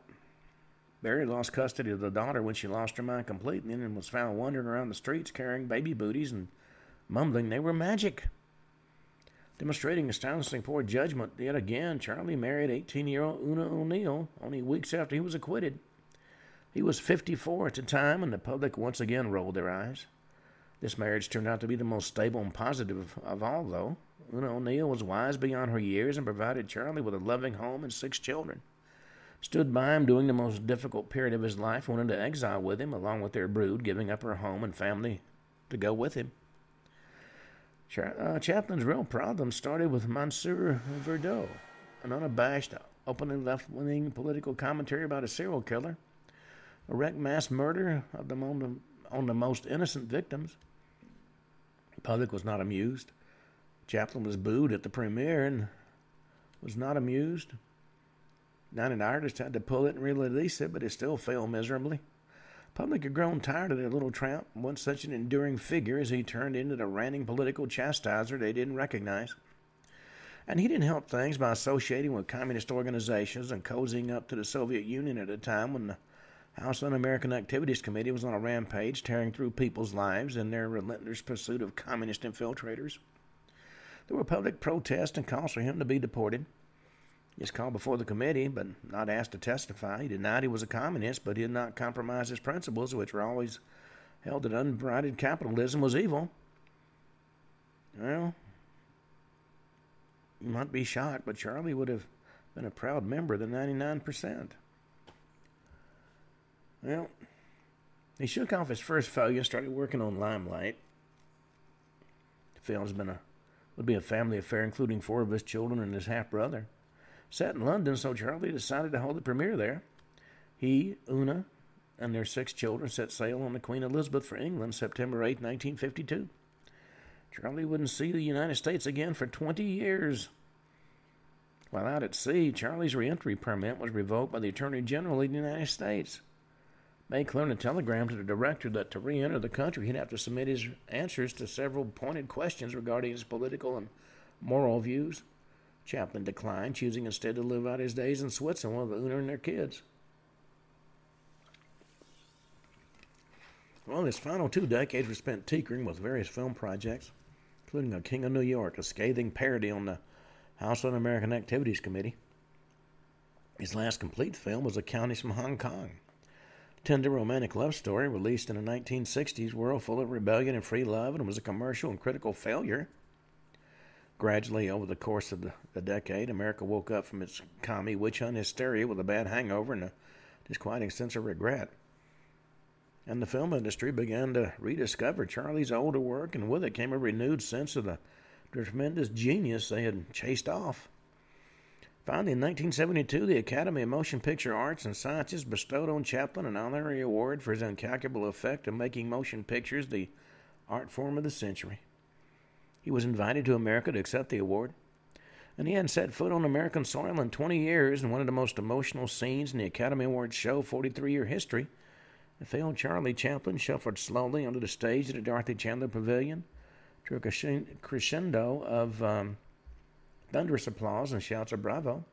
Barry lost custody of the daughter when she lost her mind completely and was found wandering around the streets carrying baby booties and mumbling they were magic. Demonstrating astonishingly poor judgment, yet again, Charlie married 18 year old Oona O'Neill only weeks after he was acquitted. He was 54 at the time, and the public once again rolled their eyes. This marriage turned out to be the most stable and positive of all, though. Oona O'Neill was wise beyond her years and provided Charlie with a loving home and six children stood by him during the most difficult period of his life, went into exile with him, along with their brood, giving up her home and family to go with him. Uh, Chaplin's real problem started with Monsieur Verdoux, an unabashed, openly left wing political commentary about a serial killer, a wrecked mass murder of the on the most innocent victims. The public was not amused. Chaplin was booed at the premiere and was not amused. United Artists had to pull it and release it, but it still failed miserably. Public had grown tired of their little tramp, once such an enduring figure as he turned into the ranting political chastiser they didn't recognize. And he didn't help things by associating with communist organizations and cozying up to the Soviet Union at a time when the House Un American Activities Committee was on a rampage, tearing through people's lives in their relentless pursuit of communist infiltrators. There were public protests and calls for him to be deported. He was called before the committee, but not asked to testify. He denied he was a communist, but he did not compromise his principles, which were always held that unbridled capitalism was evil. Well, you might be shocked, but Charlie would have been a proud member of the 99%. Well, he shook off his first failure and started working on Limelight. The film's been a would be a family affair, including four of his children and his half brother set in London, so Charlie decided to hold the premiere there. He, Oona, and their six children set sail on the Queen Elizabeth for England September 8, 1952. Charlie wouldn't see the United States again for 20 years. While out at sea, Charlie's reentry permit was revoked by the Attorney General of the United States. May learned a telegram to the director that to re enter the country, he'd have to submit his answers to several pointed questions regarding his political and moral views. Chaplin declined, choosing instead to live out his days in Switzerland with Oona and their kids. Well, his final two decades were spent tinkering with various film projects, including A King of New York, a scathing parody on the House Un American Activities Committee. His last complete film was A Countess from Hong Kong. Tender romantic love story released in the 1960s world full of rebellion and free love and was a commercial and critical failure. Gradually, over the course of the, the decade, America woke up from its commie witch hunt hysteria with a bad hangover and a disquieting sense of regret. And the film industry began to rediscover Charlie's older work, and with it came a renewed sense of the tremendous genius they had chased off. Finally, in 1972, the Academy of Motion Picture Arts and Sciences bestowed on Chaplin an honorary award for his incalculable effect of making motion pictures the art form of the century. He was invited to America to accept the award, and he hadn't set foot on American soil in 20 years in one of the most emotional scenes in the Academy Awards show 43 year history. The failed Charlie Chaplin shuffled slowly onto the stage at the Dorothy Chandler Pavilion to a crescendo of um, thunderous applause and shouts of bravo.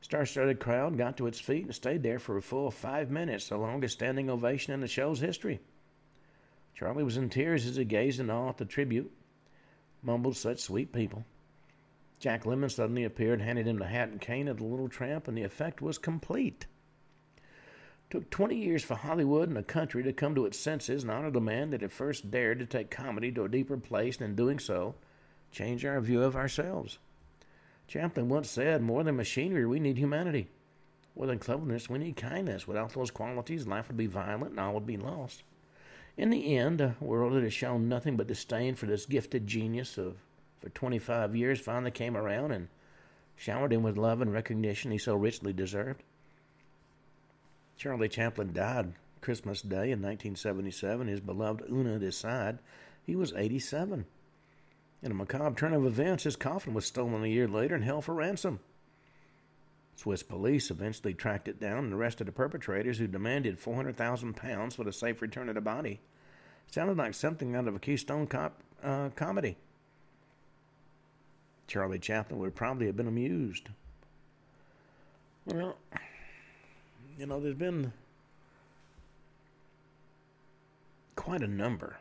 Star-studded crowd got to its feet and stayed there for a full five minutes, the longest standing ovation in the show's history. Charlie was in tears as he gazed in awe at the tribute mumbled such sweet people. Jack Lemmon suddenly appeared, handed him the hat and cane of the little tramp, and the effect was complete. Took 20 years for Hollywood and the country to come to its senses and honor the man that had first dared to take comedy to a deeper place, and in doing so, change our view of ourselves. Chaplin once said, More than machinery, we need humanity. More than cleverness, we need kindness. Without those qualities, life would be violent and all would be lost. In the end, a world that has shown nothing but disdain for this gifted genius of for 25 years finally came around and showered him with love and recognition he so richly deserved. Charlie Chaplin died Christmas Day in 1977. His beloved Oona side. He was 87. In a macabre turn of events, his coffin was stolen a year later and held for ransom. Swiss police eventually tracked it down and arrested the perpetrators who demanded 400,000 pounds for the safe return of the body. Sounded like something out of a Keystone Cop uh, comedy. Charlie Chaplin would probably have been amused. Well, you know, there's been quite a number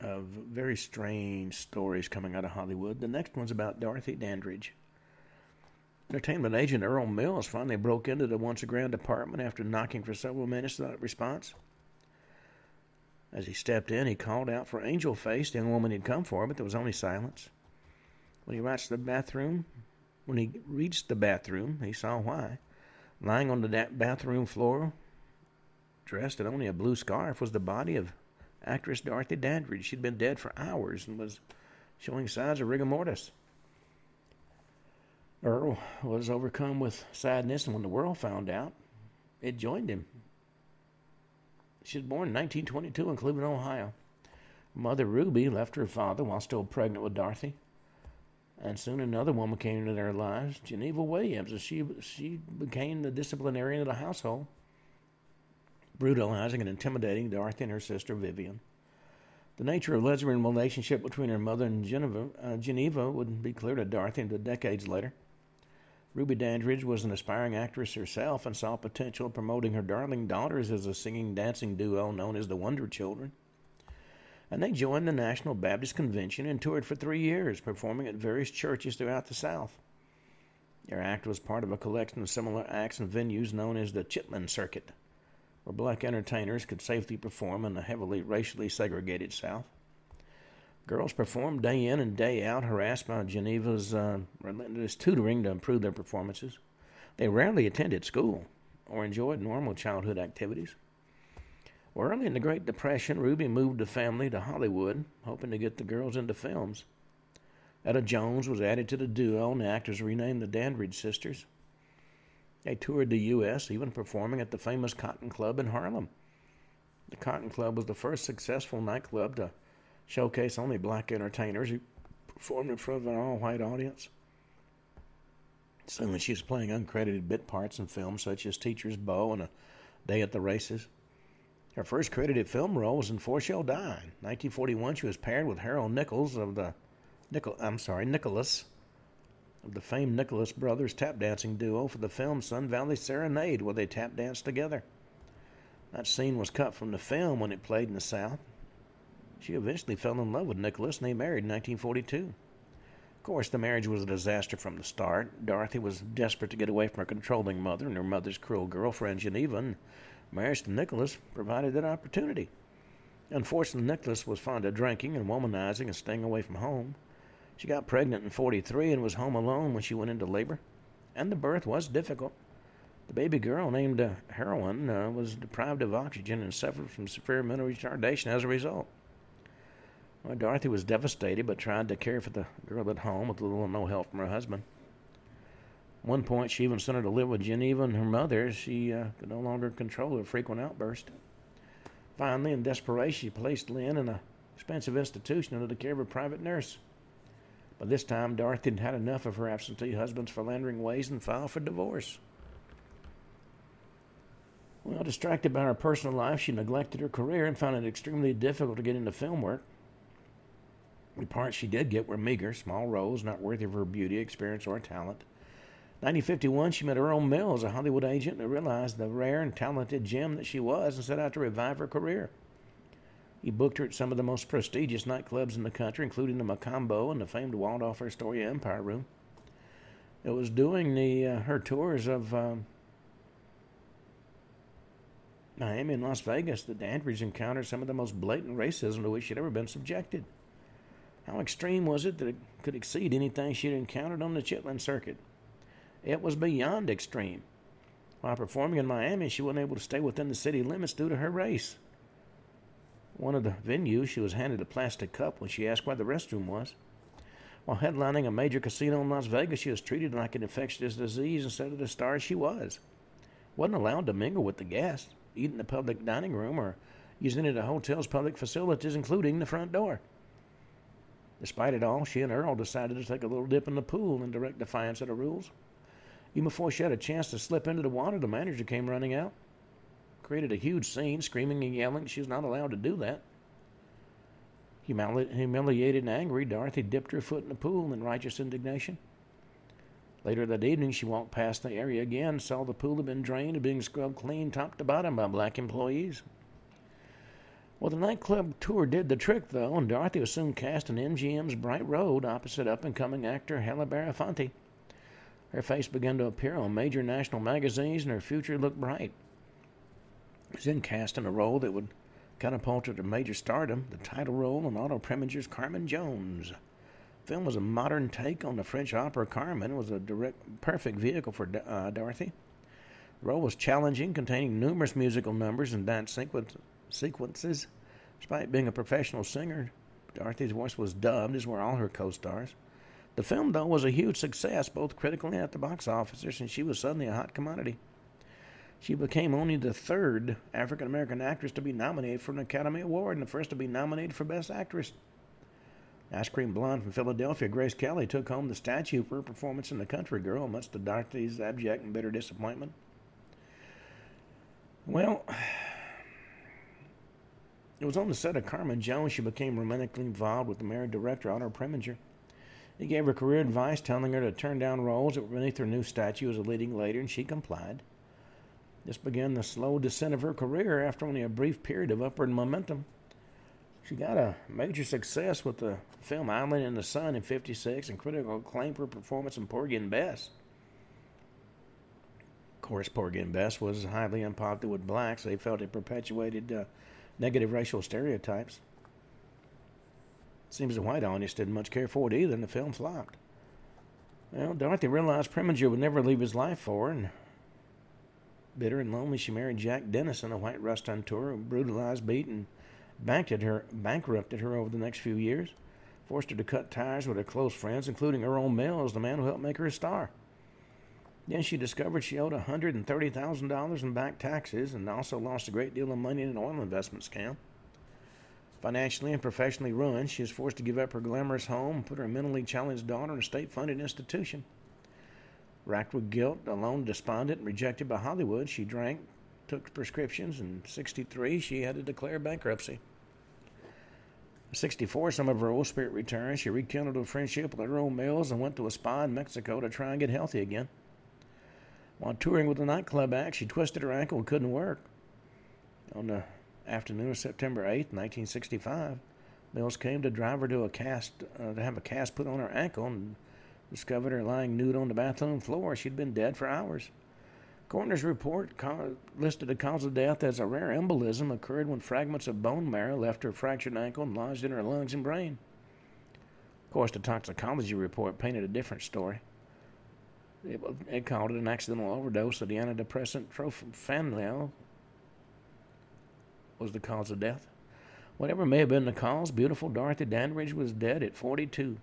of very strange stories coming out of Hollywood. The next one's about Dorothy Dandridge. Entertainment agent Earl Mills finally broke into the once grand apartment after knocking for several minutes without response. As he stepped in, he called out for Angel Face, the young woman he'd come for, but there was only silence. When he reached the bathroom, when he reached the bathroom, he saw why. Lying on the bathroom floor, dressed in only a blue scarf, was the body of actress Dorothy Dandridge. She'd been dead for hours and was showing signs of rigor mortis. Earl was overcome with sadness, and when the world found out, it joined him. She was born in 1922 in Cleveland, Ohio. Mother Ruby left her father while still pregnant with Dorothy. And soon another woman came into their lives, Geneva Williams, and she she became the disciplinarian of the household, brutalizing and intimidating Dorothy and her sister Vivian. The nature of lesbian relationship between her mother and Geneva, uh, Geneva would be clear to Dorothy until decades later. Ruby Dandridge was an aspiring actress herself and saw potential in promoting her darling daughters as a singing dancing duo known as the Wonder Children and they joined the National Baptist Convention and toured for three years, performing at various churches throughout the South. Their act was part of a collection of similar acts and venues known as the Chitlin Circuit, where black entertainers could safely perform in the heavily racially segregated South. Girls performed day in and day out, harassed by Geneva's uh, relentless tutoring to improve their performances. They rarely attended school or enjoyed normal childhood activities. Early in the Great Depression, Ruby moved the family to Hollywood, hoping to get the girls into films. Etta Jones was added to the duo, and the actors renamed the Dandridge sisters. They toured the U.S., even performing at the famous Cotton Club in Harlem. The Cotton Club was the first successful nightclub to showcase only black entertainers who performed in front of an all white audience. Soon she was playing uncredited bit parts in films such as Teacher's Beau and A Day at the Races. Her first credited film role was in Four Shall Die. In 1941, she was paired with Harold Nichols of the Nicol, I'm sorry, Nicholas of the famed Nicholas Brothers tap dancing duo for the film Sun Valley Serenade, where they tap danced together. That scene was cut from the film when it played in the South. She eventually fell in love with Nicholas and they married in 1942. Of course, the marriage was a disaster from the start. Dorothy was desperate to get away from her controlling mother and her mother's cruel girlfriend, Geneva, and Marriage to Nicholas provided that opportunity. Unfortunately, Nicholas was fond of drinking and womanizing and staying away from home. She got pregnant in 43 and was home alone when she went into labor, and the birth was difficult. The baby girl, named uh, Harolyn, uh, was deprived of oxygen and suffered from severe mental retardation as a result. Well, Dorothy was devastated but tried to care for the girl at home with little or no help from her husband one point, she even sent her to live with Geneva and her mother as she uh, could no longer control her frequent outbursts. Finally, in desperation, she placed Lynn in an expensive institution under the care of a private nurse. By this time, Dorothy had had enough of her absentee husband's philandering ways and filed for divorce. Well, distracted by her personal life, she neglected her career and found it extremely difficult to get into film work. The parts she did get were meager, small roles, not worthy of her beauty, experience, or talent. 1951, she met Earl Mills, a Hollywood agent, and realized the rare and talented gem that she was and set out to revive her career. He booked her at some of the most prestigious nightclubs in the country, including the Mocambo and the famed Waldorf Astoria Empire Room. It was during the uh, her tours of um, Miami and Las Vegas that Dandridge encountered some of the most blatant racism to which she'd ever been subjected. How extreme was it that it could exceed anything she'd encountered on the Chitlin circuit? It was beyond extreme. While performing in Miami, she wasn't able to stay within the city limits due to her race. One of the venues, she was handed a plastic cup when she asked where the restroom was. While headlining a major casino in Las Vegas, she was treated like an infectious disease instead of the star she was. Wasn't allowed to mingle with the guests, eat in the public dining room, or use any of the hotel's public facilities, including the front door. Despite it all, she and Earl decided to take a little dip in the pool in direct defiance of the rules. Even before she had a chance to slip into the water, the manager came running out. Created a huge scene, screaming and yelling. She was not allowed to do that. Humiliated and angry, Dorothy dipped her foot in the pool in righteous indignation. Later that evening, she walked past the area again, saw the pool had been drained and being scrubbed clean top to bottom by black employees. Well, the nightclub tour did the trick, though, and Dorothy was soon cast in MGM's Bright Road opposite up and coming actor Harry Belafonte. Her face began to appear on major national magazines, and her future looked bright. Was then cast in a role that would catapult her to major stardom, the title role in Otto Preminger's Carmen Jones. The film was a modern take on the French opera Carmen. Was a direct, perfect vehicle for uh, Dorothy. The role was challenging, containing numerous musical numbers and dance sequences. Despite being a professional singer, Dorothy's voice was dubbed, as were all her co-stars. The film, though, was a huge success, both critically and at the box office, and she was suddenly a hot commodity. She became only the third African American actress to be nominated for an Academy Award and the first to be nominated for Best Actress. Ice Cream Blonde from Philadelphia, Grace Kelly took home the statue for her performance in The Country Girl, much to Dorothy's abject and bitter disappointment. Well, it was on the set of Carmen Jones she became romantically involved with the married director Otto Preminger. He gave her career advice, telling her to turn down roles that were beneath her new statue as a leading lady, and she complied. This began the slow descent of her career after only a brief period of upward momentum. She got a major success with the film Island in the Sun in 56 and critical acclaim for her performance in Porgy and Bess. Of course, Porgy and Bess was highly unpopular with blacks. They felt it perpetuated uh, negative racial stereotypes. Seems the white audience didn't much care for it either, and the film flopped. Well, Dorothy realized Preminger would never leave his life for her, and bitter and lonely, she married Jack Dennison, a white restaurateur who brutalized, beat, and bankrupted her, bankrupted her over the next few years, forced her to cut ties with her close friends, including her Earl Mills, the man who helped make her a star. Then she discovered she owed $130,000 in back taxes and also lost a great deal of money in an oil investment scam. Financially and professionally ruined, she was forced to give up her glamorous home and put her mentally challenged daughter in a state funded institution. Racked with guilt, alone, despondent, and rejected by Hollywood, she drank, took prescriptions, and 63 she had to declare bankruptcy. At 64, some of her old spirit returned. She rekindled a friendship with Earl Mills and went to a spa in Mexico to try and get healthy again. While touring with the nightclub act, she twisted her ankle and couldn't work. On the afternoon of September 8, 1965, Mills came to drive her to a cast uh, to have a cast put on her ankle and discovered her lying nude on the bathroom floor. She'd been dead for hours. Coroner's report listed the cause of death as a rare embolism occurred when fragments of bone marrow left her fractured ankle and lodged in her lungs and brain. Of course, the toxicology report painted a different story. It, it called it an accidental overdose of the antidepressant Tofranil was the cause of death. Whatever may have been the cause, beautiful Dorothy Dandridge was dead at 42.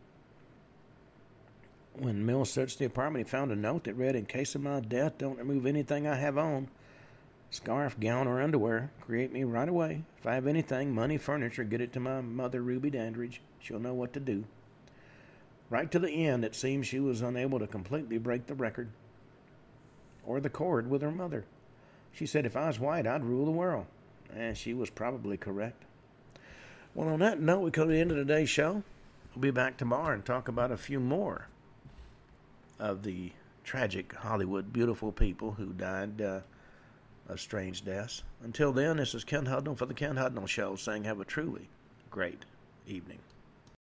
When Mills searched the apartment, he found a note that read, In case of my death, don't remove anything I have on scarf, gown, or underwear. Create me right away. If I have anything, money, furniture, get it to my mother, Ruby Dandridge. She'll know what to do. Right to the end, it seems she was unable to completely break the record or the cord with her mother. She said, If I was white, I'd rule the world. And she was probably correct. Well, on that note, we come to the end of today's show. We'll be back tomorrow and talk about a few more of the tragic Hollywood beautiful people who died uh, of strange deaths. Until then, this is Ken Hudnall for the Ken Hudnall Show saying have a truly great evening.